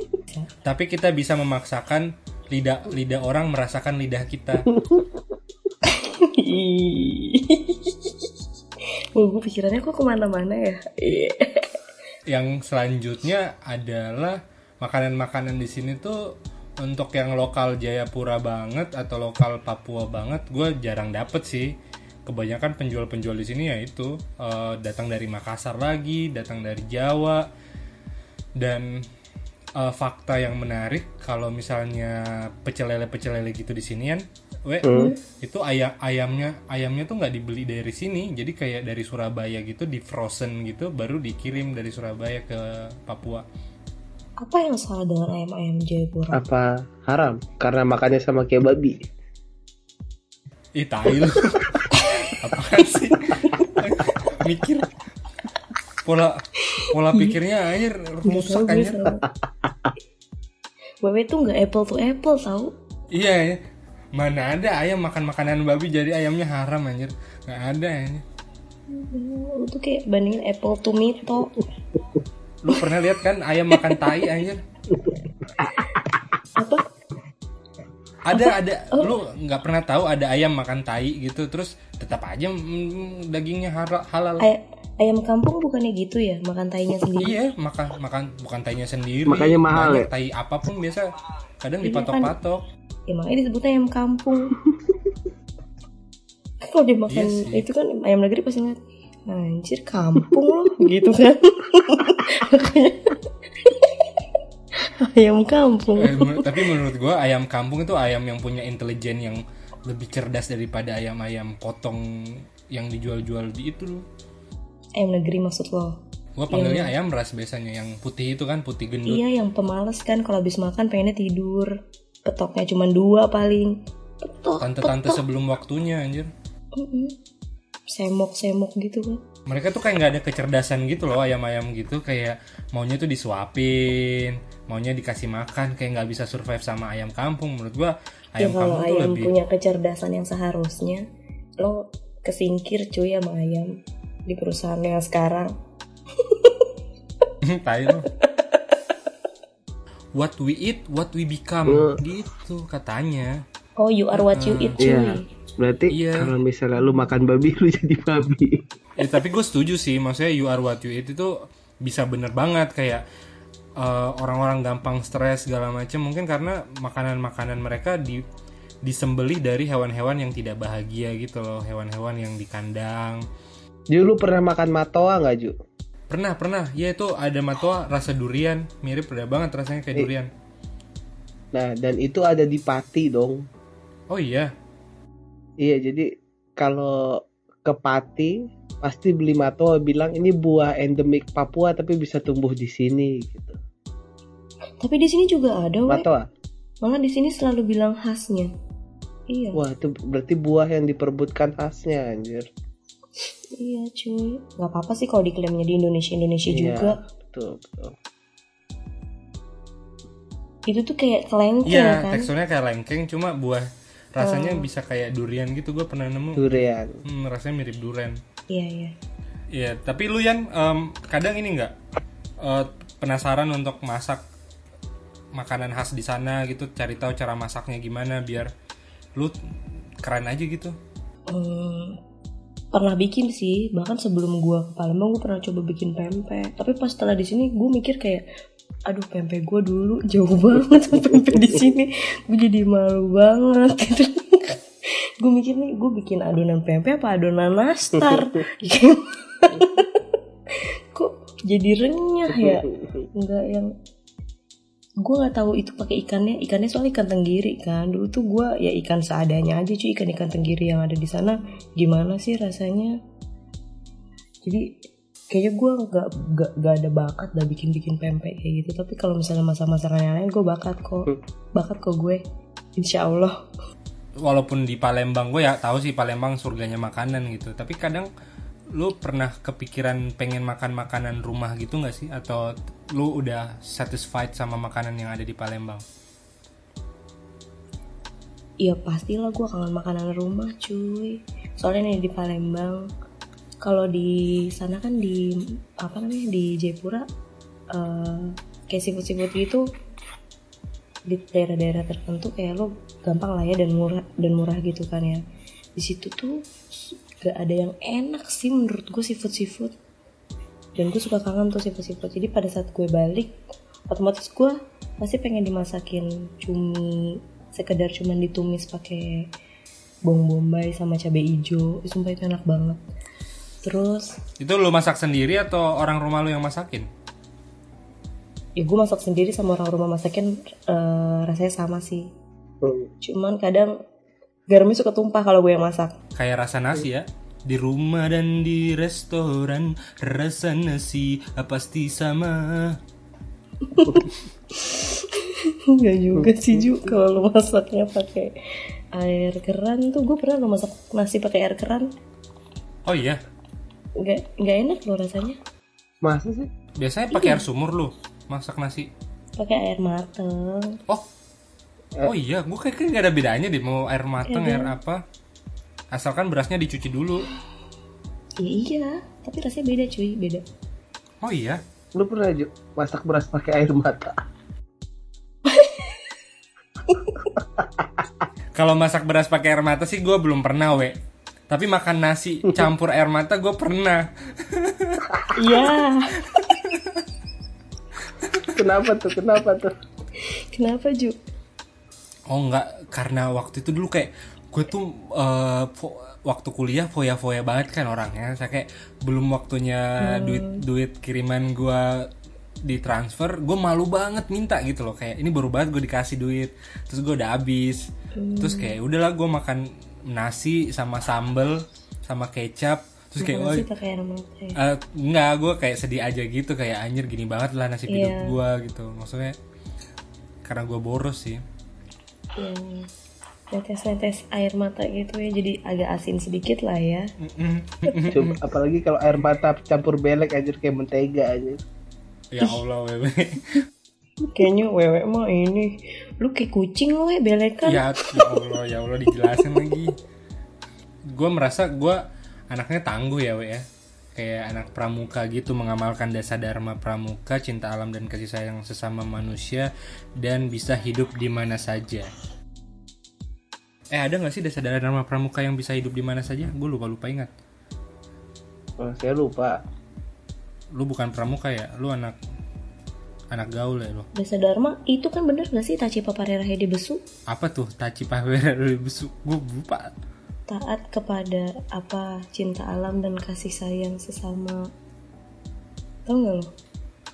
Tapi kita bisa memaksakan lidah lidah orang merasakan lidah kita. oh, gue pikirannya kok ke mana-mana ya yang selanjutnya adalah makanan-makanan di sini tuh untuk yang lokal Jayapura banget atau lokal Papua banget gue jarang dapet sih. Kebanyakan penjual-penjual di sini ya itu eh, datang dari Makassar lagi datang dari Jawa. Dan eh, fakta yang menarik kalau misalnya pecel lele pecel lele gitu di sini kan we itu ayam ayamnya ayamnya tuh nggak dibeli dari sini. Jadi kayak dari Surabaya gitu di frozen gitu baru dikirim dari Surabaya ke Papua apa yang salah dengan ayam-ayam Jayapura? Apa? Haram? Karena makannya sama kayak babi. ih tai lu. Apaan sih? Mikir. Pola pola pikirnya air rusak aja. Wewe tuh nggak apple to apple tau. Iya ya mana ada ayam makan makanan babi jadi ayamnya haram anjir. Nggak ada ya tuh kayak bandingin apple to mito lu pernah lihat kan ayam makan tai anjir? Apa? ada ada. Lu nggak pernah tahu ada ayam makan tai gitu terus tetap aja mm, dagingnya halal. Ay- ayam kampung bukannya gitu ya makan tainya sendiri? Iya makan makan bukan tainya sendiri. Makanya mahal ya? tai apa pun biasa kadang Iya dipatok-patok. Ya makanya disebutnya ayam kampung. Kan kalau dia makan Iya itu kan ayam negeri pasti anjir kampung loh gitu kan. Ayam kampung. Eh, menur- tapi menurut gua ayam kampung itu ayam yang punya intelijen yang lebih cerdas daripada ayam-ayam potong yang dijual-jual di itu loh. ayam negeri maksud lo? Gua panggilnya ayam ras biasanya yang putih itu kan putih gendut. iya yang pemalas kan kalau habis makan pengennya tidur. Petoknya cuma dua paling. Petok Tante-tante sebelum waktunya anjir. Semok-semok gitu kan Mereka tuh kayak nggak ada kecerdasan gitu loh ayam-ayam gitu kayak maunya tuh disuapin, maunya dikasih makan kayak nggak bisa survive sama ayam kampung. Menurut gua ya ayam kalau kampung tuh ayam lebih punya kecerdasan yang seharusnya lo kesingkir cuy sama ayam di perusahaan yang sekarang tai lo. What we eat, what we become, Hmm. gitu katanya. oh you are what you eat cuy Iya. Berarti Iya. kalau misalnya lu makan babi lu jadi babi. Ya, tapi gue setuju sih, maksudnya you are what you eat itu bisa bener banget kayak eh, orang-orang gampang stres segala macam mungkin karena makanan-makanan mereka di disembeli dari hewan-hewan yang tidak bahagia gitu loh, hewan-hewan yang di kandang. Ju lu pernah makan matoa nggak Ju? Pernah, pernah. Ya itu ada matoa rasa durian, mirip udah banget rasanya kayak Eh. durian. Nah dan itu ada di Pati dong. Oh iya. Iya jadi kalau ke Pati pasti beli matoa bilang ini buah endemik Papua tapi bisa tumbuh di sini gitu. tapi di sini juga ada Matoa. malah di sini selalu bilang khasnya iya Wah itu berarti buah yang diperebutkan khasnya anjir. iya cuy nggak apa-apa sih kalau diklaimnya di Indonesia Indonesia Iya. juga Betul betul. itu tuh kayak kelengkeng Iya, kan teksturnya kayak lengkeng cuma buah rasanya bisa kayak durian gitu. Gue pernah nemu. Durian. Hmm, rasanya mirip durian. iya iya Iya, tapi lu Yan em, kadang ini nggak eh, penasaran untuk masak makanan khas di sana gitu, cari tahu cara masaknya gimana biar lu keren aja gitu. Hmm, pernah bikin sih bahkan sebelum gua ke Palembang gua pernah coba bikin pempek tapi pas setelah di sini gue mikir kayak aduh pempek gua dulu jauh banget sama pempek di sini. Gue jadi malu banget gitu. Gue mikir nih gue bikin adonan pempek apa adonan nastar? Kok jadi renyah ya? Nggak yang gue nggak tahu itu pakai ikannya. Ikannya soal ikan tenggiri kan. Dulu tuh gue ya ikan seadanya aja cuy ikan ikan tenggiri yang ada di sana. Gimana sih rasanya? Jadi kayaknya gue nggak nggak nggak ada bakat dah bikin bikin pempek kayak gitu. Tapi kalau misalnya masak masakan yang lain gue bakat kok. Bakat kok gue. Insya Allah. Walaupun di Palembang gue ya tahu sih Palembang surganya makanan gitu, tapi kadang lu pernah kepikiran pengen makan makanan rumah gitu nggak sih? Atau lu udah satisfied sama makanan yang ada di Palembang? Iya pastilah gue kangen makanan rumah cuy. Soalnya nih di Palembang Kalau di sana kan di Apa namanya di Jayapura eh, Kayak seafood-seafood gitu Di daerah-daerah tertentu kayak lo gampang lah ya dan murah dan murah gitu kan ya. Di situ tuh gak ada yang enak sih menurut gue seafood seafood dan gue suka kangen tuh seafood seafood jadi pada saat gue balik otomatis gue pasti pengen dimasakin cumi sekedar cuman ditumis pakai bawang bombay sama cabai hijau. Sumpah itu enak banget terus Itu lu masak sendiri atau orang rumah lu yang masakin? ya gue masak sendiri sama orang rumah masakin eh, rasanya sama sih Hmm. cuman kadang garamnya suka tumpah kalau gue yang masak Kayak rasa nasi ya. Di rumah dan di restoran rasa nasi pasti sama. Enggak juga sih Ju kalau lo masaknya pakai air keran tuh gue pernah lo masak nasi pakai air keran Oh iya, nggak nggak enak lo rasanya Masa sih? biasanya pakai air sumur lu masak nasi. pakai air mateng Oh, oh iya, gue kayak kayak nggak ada bedanya deh mau air mateng, air apa. Asalkan berasnya dicuci dulu. ya iya tapi rasanya beda cuy beda Oh iya, Lu pernah Ju, masak beras pakai air mata? kalau masak beras pakai air mata sih gue belum pernah we. Tapi makan nasi campur air mata gue pernah. iya Kenapa tuh? Kenapa tuh? kenapa Ju Oh enggak, karena waktu itu dulu kayak gue tuh fo- waktu kuliah foya-foya banget kan orangnya. Saya kayak belum waktunya duit duit kiriman gue ditransfer, gue malu banget minta gitu loh. Kayak ini baru banget gue dikasih duit, terus gue udah habis. Terus kayak udahlah gue makan nasi sama sambel sama kecap. Terus kayak nasi mata ya Eh, enggak, gue kayak sedih aja gitu kayak anjir gini banget lah nasib hidup Iya. gue gitu. Maksudnya karena gue boros sih. yang netes-netes air mata gitu ya jadi agak asin sedikit lah ya Coba, apalagi kalau air mata campur belek aja kayak mentega aja. Ya Allah, wewe. kayaknya wewe mah ini lu kayak kucing lo ya belekan ya, ya Allah, ya Allah dijelasin lagi. Gue merasa gue anaknya tangguh ya, we ya. Kayak anak pramuka gitu mengamalkan dasar dharma pramuka, cinta alam dan kasih sayang sesama manusia dan bisa hidup di mana saja. Eh ada nggak sih dasar dharma pramuka yang bisa hidup di mana saja? Gue lupa lupa ingat. Oh, saya lupa. Lu bukan pramuka ya? Lu anak anak gaul ya lu? Desa Dharma itu kan bener gak sih Taci Paparera Hedi Besu Apa tuh taci pahwera besu? Gue lupa. taat kepada apa cinta alam dan kasih sayang sesama tau nggak lo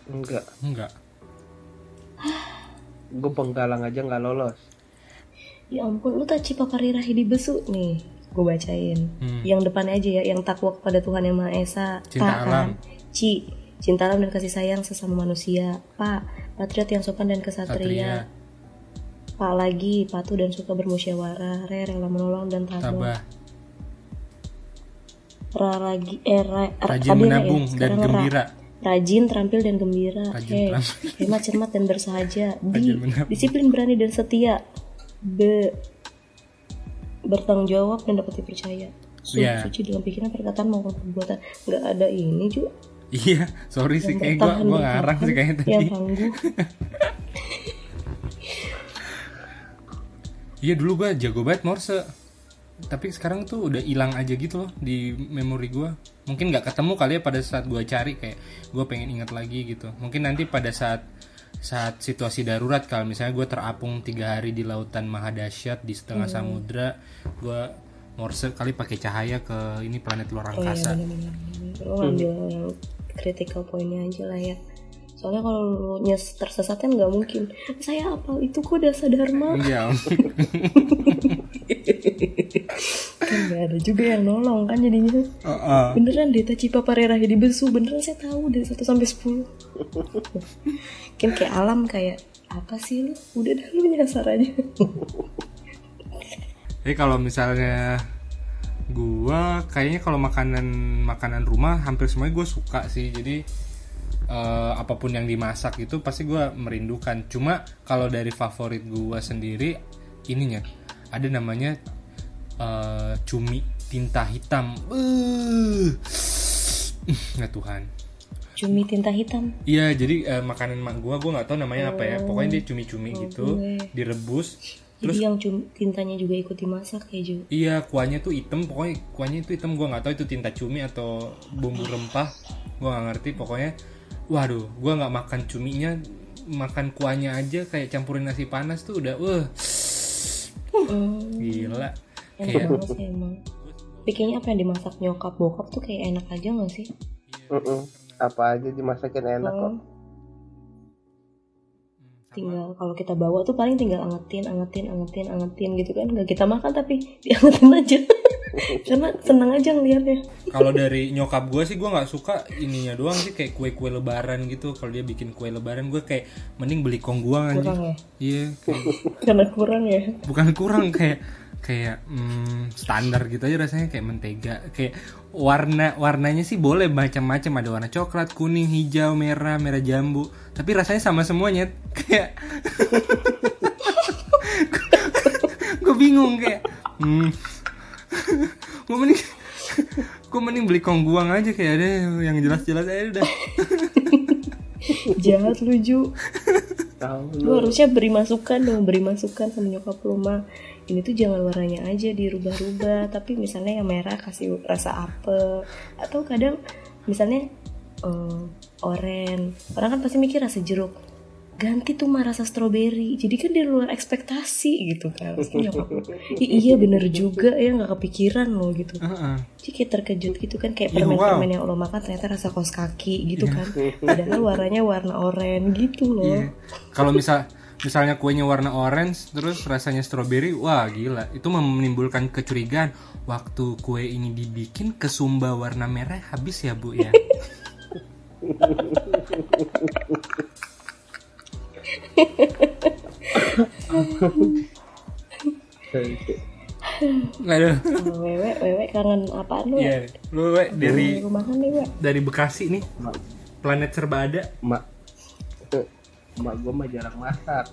Enggak. Enggak. Gue penggalang aja nggak lolos. ya ampun lu Taci Paparera Hedi Besu nih gue bacain Hmm. yang depannya aja ya yang takwa kepada Tuhan yang Maha Esa Cinta Ta, kan? alam. Ci cinta alam dan kasih sayang sesama manusia Pak patriot yang sopan dan kesatria Satria, Pak lagi patuh dan suka bermusyawarah Re rela menolong dan tabah tabah, Ra lagi eh ra, ra- rajin Ra ya, menabung dan sekarang Ra. gembira. Rajin, terampil dan gembira. Rajin, He, terampil. hemat, cermat dan bersahaja. Rajin D. menabung. Disiplin, berani dan setia. B. Bertanggung jawab dan dapat dipercaya. Su Iya. Suci dalam pikiran, perkataan maupun perbuatan. Nggak ada ini juga. Iya, sorry sih kayak gue gue ngarang sih kayaknya tadi. Tangguh. Iya dulu gue jago banget Morse. Tapi sekarang tuh udah hilang aja gitu loh di memori gue. Mungkin nggak ketemu kali ya pada saat gue cari kayak gue pengen ingat lagi gitu. Mungkin nanti pada saat saat situasi darurat kalau misalnya gue terapung tiga hari di lautan maha dahsyat di setengah samudra, gue Morse kali pakai cahaya ke ini planet luar Oh iya, angkasa. bener-bener. Lo ngambil yang critical pointnya aja lah ya. Soalnya kalau lu nyes tersesat kan nggak mungkin. Saya apa? Itu kok dasar dharma. Iya. kan nggak ada juga yang nolong kan jadinya. Heeh. Beneran deh Taci Paparera di Besu Beneran saya tahu dari 1 sampai 10 Mungkin kayak alam kayak Apa sih lu? Udah dah lu nyasar aja Jadi kalau misalnya gua kayaknya kalau makanan makanan rumah hampir semuanya gue suka sih. Jadi eh, apa pun yang dimasak itu pasti gua merindukan. Cuma kalau dari favorit gua sendiri ininya ada namanya eh, cumi tinta hitam. Uh, nggak Tuhan. Cumi tinta hitam Iya, jadi eh, makanan mak gua, gua nggak tahu namanya apa ya. Pokoknya dia cumi-cumi gitu, gue. direbus, Jadi Terus- yang cum- tintanya juga ikut dimasak ya Ju. Iya, kuahnya tuh hitam, pokoknya kuahnya itu hitam. Gua nggak tahu itu tinta cumi atau bumbu rempah. Gua nggak ngerti. Pokoknya, waduh, gua nggak makan cuminya, makan kuahnya aja kayak campurin nasi panas tuh udah, wah, Hmm, gila. enak Kayak banget sih emang. Tapi kayaknya apa yang dimasak nyokap bokap tuh kayak enak aja gak sih? Apa aja dimasakin enak kok Oh, tinggal kalau kita bawa tuh paling tinggal angetin, angetin, angetin, angetin gitu kan. Gak kita makan tapi diangetin aja. Karena senang aja ngeliatnya. kalau dari nyokap gue sih gue nggak suka ininya doang sih kayak kue-kue lebaran gitu. Kalau dia bikin kue lebaran gue kayak mending beli kongguang aja. Kurang ya? Iya, kayak Karena kurang ya. bukan kurang kayak kayak hmm, standar gitu aja rasanya kayak mentega kayak warna warnanya sih boleh macam-macam. Ada warna coklat kuning hijau merah merah jambu. Tapi rasanya sama semuanya. Kayak gue bingung kayak hmm, gue mending gue mending beli kongguang aja kayak ada yang jelas-jelas aja udah. Jahat lu Ju. Tahu Lu harusnya beri masukan dong, beri masukan sama nyokap lu mah. Ini tuh jangan warnanya aja dirubah-rubah, tapi misalnya yang merah kasih rasa apel atau kadang misalnya eh, oren. Orang kan pasti mikir rasa jeruk. Ganti tuh mah rasa stroberi. Jadi kan di luar ekspektasi gitu kan. "Ih, iya bener juga ya nggak kepikiran loh gitu. Heeh. Jadi kayak terkejut gitu kan kayak permen-permen yang lo makan ternyata rasa kos kaki gitu kan. Padahal warnanya warna oranye gitu loh. Iya. Kalau misal misalnya kuenya warna orange terus rasanya strawberry, wah gila. Itu menimbulkan kecurigaan. Waktu kue ini dibikin kesumba warna merah habis ya, Bu ya. Aduh. Wewe, wewe kangen apaan lu? Iya, lu we, dari Rumahan nih, we. dari Bekasi nih. Planet serba ada. mak mak gue mah jarang masak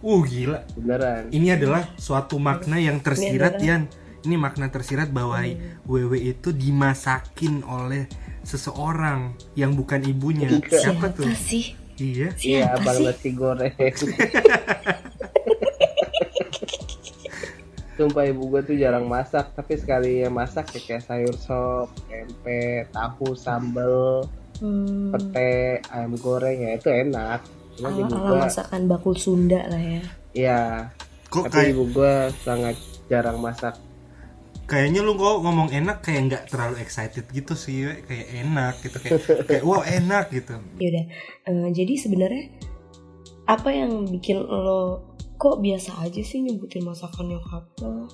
Uh, gila. beneran Ini adalah suatu makna yang tersirat, Yan. Ini makna tersirat bahwa Wewe itu dimasakin oleh seseorang yang bukan ibunya. Siapa tuh? Siapa sih? Iya. iya abang sih? nasi goreng Sumpah ibu gue tuh jarang masak Tapi sekali ya masak ya kayak sayur sop Tempe, tahu, sambel Hmm, Pete, ayam goreng ya itu enak Cuma ibu ala, ala gue masakan bakul Sunda lah ya. Iya Kok Tapi kayak ibu gue sangat jarang masak kayaknya lu kok ngomong enak kayak nggak terlalu excited gitu sih, We. kayak enak gitu kayak kayak wow enak gitu. Yaudah, eh, jadi sebenarnya apa yang bikin lo kok biasa aja sih nyebutin masakan nyokap lo?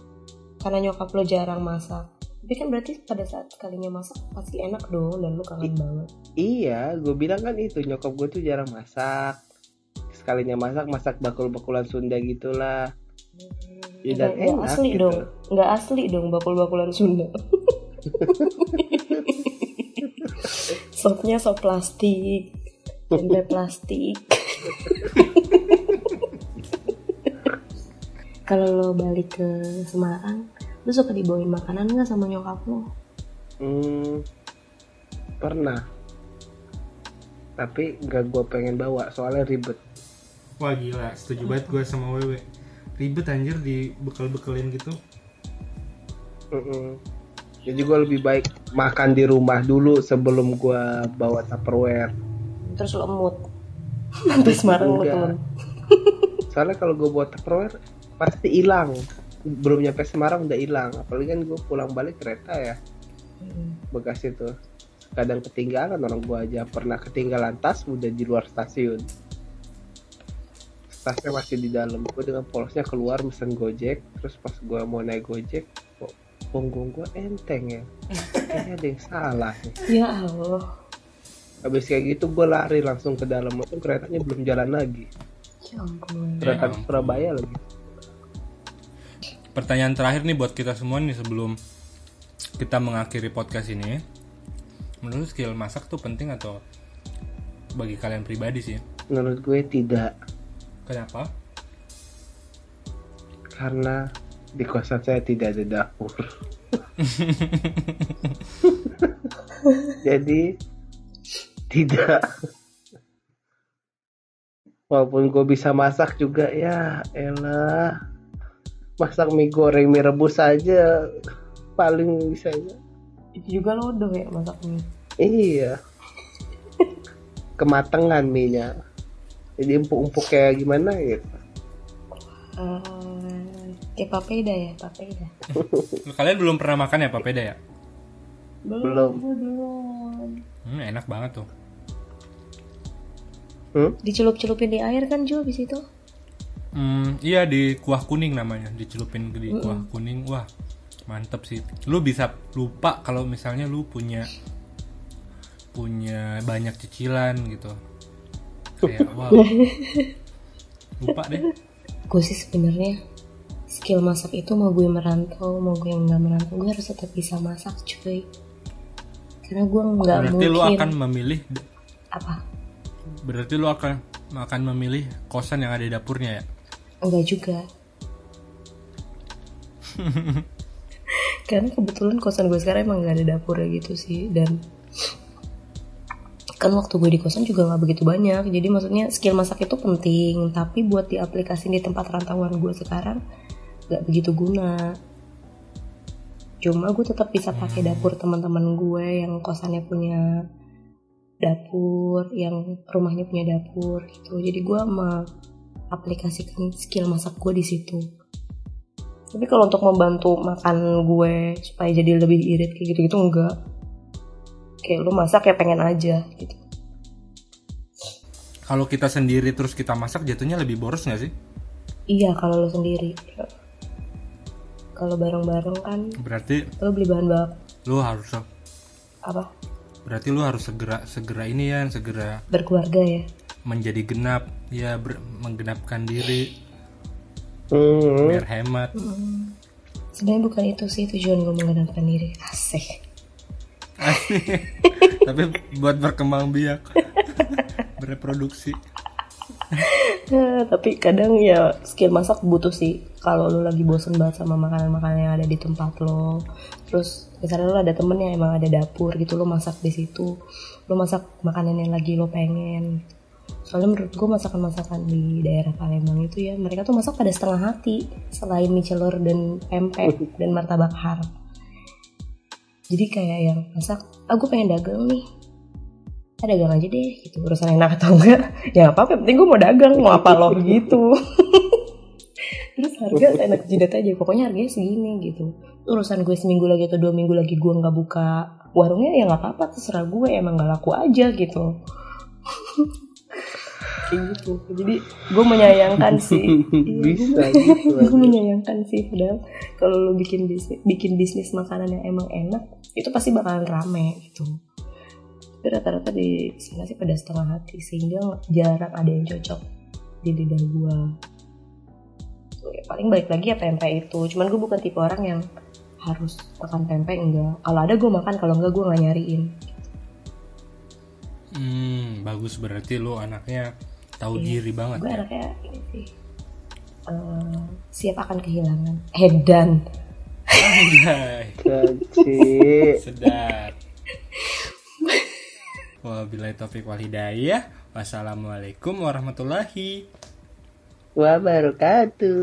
Karena nyokap lo jarang masak. Tapi kan berarti pada saat kalinya masak pasti enak dong dan lo kangen banget. Iya, gue bilang kan itu nyokap gue tuh jarang masak. Sekalinya masak masak bakul-bakulan Sunda gitulah. Ya, dan Nggak- nggak enak asli gitu. dong, nggak asli dong bakul-bakulan Sunda. Sopnya sop plastik, tempe plastik. Kalau lo balik ke Semarang, lo suka dibawain makanan nggak sama nyokap lo? Hmm, pernah. Tapi gak gue pengen bawa soalnya ribet. Wah gila, setuju banget gue sama Wewe. Ribet anjir di bekal-bekalin gitu. Mm-mm. Jadi gue lebih baik makan di rumah dulu sebelum gue bawa Tupperware. Terus lo emut sampai Semarang lo temen. Soalnya kalau gue bawa Tupperware pasti hilang. Belum nyampe Semarang udah hilang. Apalagi kan gue pulang balik kereta ya. Bekas itu kadang ketinggalan orang gua aja pernah ketinggalan tas udah di luar stasiun tasnya masih di dalam. Gua dengan polosnya keluar mesen gojek. Terus pas gua mau naik gojek kok punggung gua enteng ya? Kayaknya ada yang salah Ya Allah, habis kayak gitu gua lari langsung ke dalam itu keretanya belum jalan lagi. Ya ampun. kereta Surabaya lagi. Pertanyaan terakhir nih buat kita semua nih sebelum kita mengakhiri podcast ini. Menurut skill masak tuh penting atau bagi kalian pribadi sih? menurut gue tidak Kenapa? karena di kosan saya tidak ada dapur. Jadi tidak. Walaupun gue bisa masak juga ya elah masak mie goreng mie rebus aja. Paling bisa itu juga lodoh ya masak mie. Iya. Kematangan mie nya jadi empuk-empuk kayak gimana gitu Eh, kayak papeda ya papeda Kalian belum pernah makan ya papeda ya? Belum. belum Hmm, enak banget tuh. hmm? dicelup-celupin di air kan Jo di situ Hmm, iya di kuah kuning namanya, dicelupin di kuah kuning. Wah, mantep sih. Lu bisa lupa kalau misalnya lu punya punya banyak cicilan gitu. Kayak wow. Lupa deh. gue sih sebenarnya skill masak itu mau gue merantau mau gue nggak merantau gue harus tetap bisa masak cuy karena gue nggak Berarti mungkin lu akan memilih apa berarti lu akan akan memilih kosan yang ada dapurnya ya? enggak juga karena kebetulan kosan gue sekarang emang nggak ada dapurnya gitu sih dan kan waktu gue di kosan juga nggak begitu banyak. Jadi maksudnya skill masak itu penting tapi buat diaplikasi di tempat rantauan gue sekarang nggak begitu guna. Cuma gue tetap bisa pakai dapur teman-teman gue yang kosannya punya dapur yang rumahnya punya dapur gitu. Jadi gue aplikasikan skill masak gue di situ. Tapi kalau untuk membantu makan gue supaya jadi lebih irit kayak gitu gitu enggak kayak lu masak kayak pengen aja gitu. Kalau kita sendiri terus kita masak jatuhnya lebih boros nggak sih? iya kalau lu sendiri. Kalau bareng-bareng kan Berarti lu beli bahan bak lu harus apa? Berarti lu harus segera segera ini ya segera berkeluarga ya? menjadi genap. Ya ber- menggenapkan diri. Hmm. biar hemat. Sebenarnya bukan itu sih tujuan gue menggenapkan diri. Asik tapi buat berkembang biak. Bereproduksi. Eh, tapi kadang ya skill masak butuh sih. Kalau lu lagi bosen banget sama makanan-makanan yang ada di tempat lo. Terus misalnya lu ada temen yang emang ada dapur gitu lo masak di situ. Lo masak makanan yang lagi lo pengen. Soalnya menurut gue masakan-masakan di daerah Palembang itu ya mereka tuh masak pada setengah hati. Selain mie celor dan pempek dan martabak har jadi kayak yang masak ah gue pengen dagang nih. Ah dagang aja deh gitu. Urusan enak atau enggak? Ya apa-apa yang penting gue mau dagang mau apa lo gitu. Terus harga enak jidat aja pokoknya harganya segini gitu. Urusan gue seminggu lagi atau dua minggu lagi gue nggak buka warungnya ya nggak apa-apa terserah gue emang nggak laku aja gitu kayak gitu. Jadi gue menyayangkan sih. Iya, Bisa gue- gitu gue menyayangkan sih. Padahal kalau lo bikin bisnis bikin bisnis makanan yang emang enak itu pasti bakalan rame gitu. Tapi rata-rata di sana sih pada setengah hati sehingga jarang ada yang cocok di lidah gue ya, paling balik lagi ya pempek itu. Cuman gue bukan tipe orang yang harus makan pempek enggak. Kalau ada gue makan. Kalau enggak gue nggak nyariin. Hmm bagus. Berarti lu anaknya tahu diri banget gue ya. anaknya ini sih eh, siap akan kehilangan. Hedan sedap. Wabillahi taufiq wal hidayah. Wassalamualaikum warahmatullahi. Wabarakatuh.